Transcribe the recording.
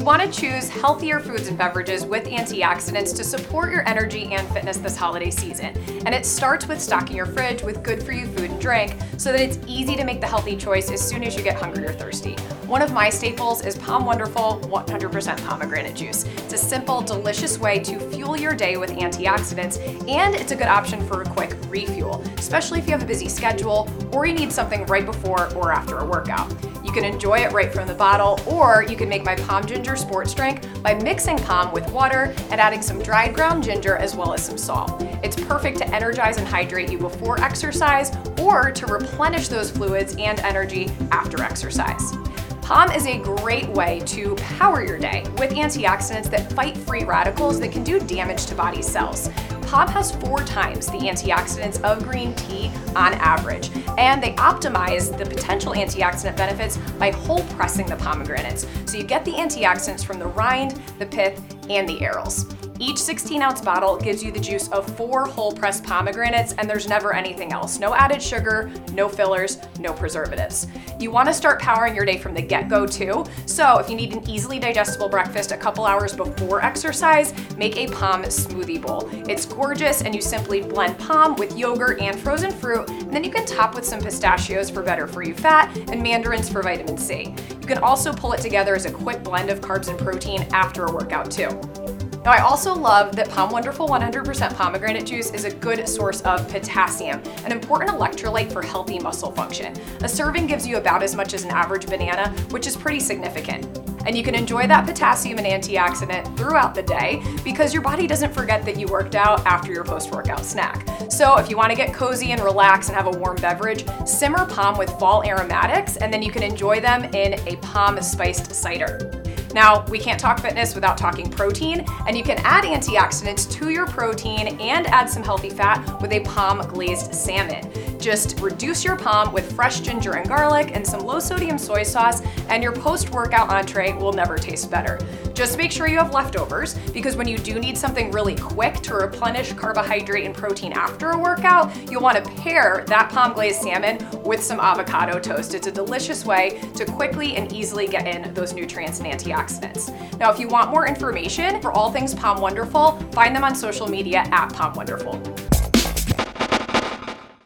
You want to choose healthier foods and beverages with antioxidants to support your energy and fitness this holiday season. And it starts with stocking your fridge with good for you food and drink so that it's easy to make the healthy choice as soon as you get hungry or thirsty. One of my staples is POM Wonderful 100% pomegranate juice. It's a simple, delicious way to fuel your day with antioxidants, and it's a good option for a quick refuel, especially if you have a busy schedule or you need something right before or after a workout. You can enjoy it right from the bottle, or you can make my POM Ginger Sports Drink by mixing POM with water and adding some dried ground ginger as well as some salt. It's perfect to energize and hydrate you before exercise or to replenish those fluids and energy after exercise. POM is a great way to power your day with antioxidants that fight free radicals that can do damage to body cells. POM has four times the antioxidants of green tea on average, and they optimize the potential antioxidant benefits by whole pressing the pomegranates. So you get the antioxidants from the rind, the pith, and the arils. Each 16 ounce bottle gives you the juice of four whole pressed pomegranates, and there's never anything else. No added sugar, no fillers, no preservatives. You want to start powering your day from the get go, too. So, if you need an easily digestible breakfast a couple hours before exercise, make a POM smoothie bowl. It's gorgeous, and you simply blend POM with yogurt and frozen fruit, and then you can top with some pistachios for better for you fat and mandarins for vitamin C. You can also pull it together as a quick blend of carbs and protein after a workout, too. Now, I also love that POM Wonderful 100% pomegranate juice is a good source of potassium, an important electrolyte for healthy muscle function. A serving gives you about as much as an average banana, which is pretty significant. And you can enjoy that potassium and antioxidant throughout the day because your body doesn't forget that you worked out after your post workout snack. So, if you want to get cozy and relax and have a warm beverage, simmer POM with fall aromatics, and then you can enjoy them in a POM spiced cider. Now, we can't talk fitness without talking protein, and you can add antioxidants to your protein and add some healthy fat with a POM glazed salmon. Just reduce your POM with fresh ginger and garlic and some low sodium soy sauce, and your post workout entree will never taste better. Just make sure you have leftovers because when you do need something really quick to replenish carbohydrate and protein after a workout, you'll want to pair that POM glazed salmon with some avocado toast. It's a delicious way to quickly and easily get in those nutrients and antioxidants. Now, if you want more information for all things POM Wonderful, find them on social media at POM Wonderful.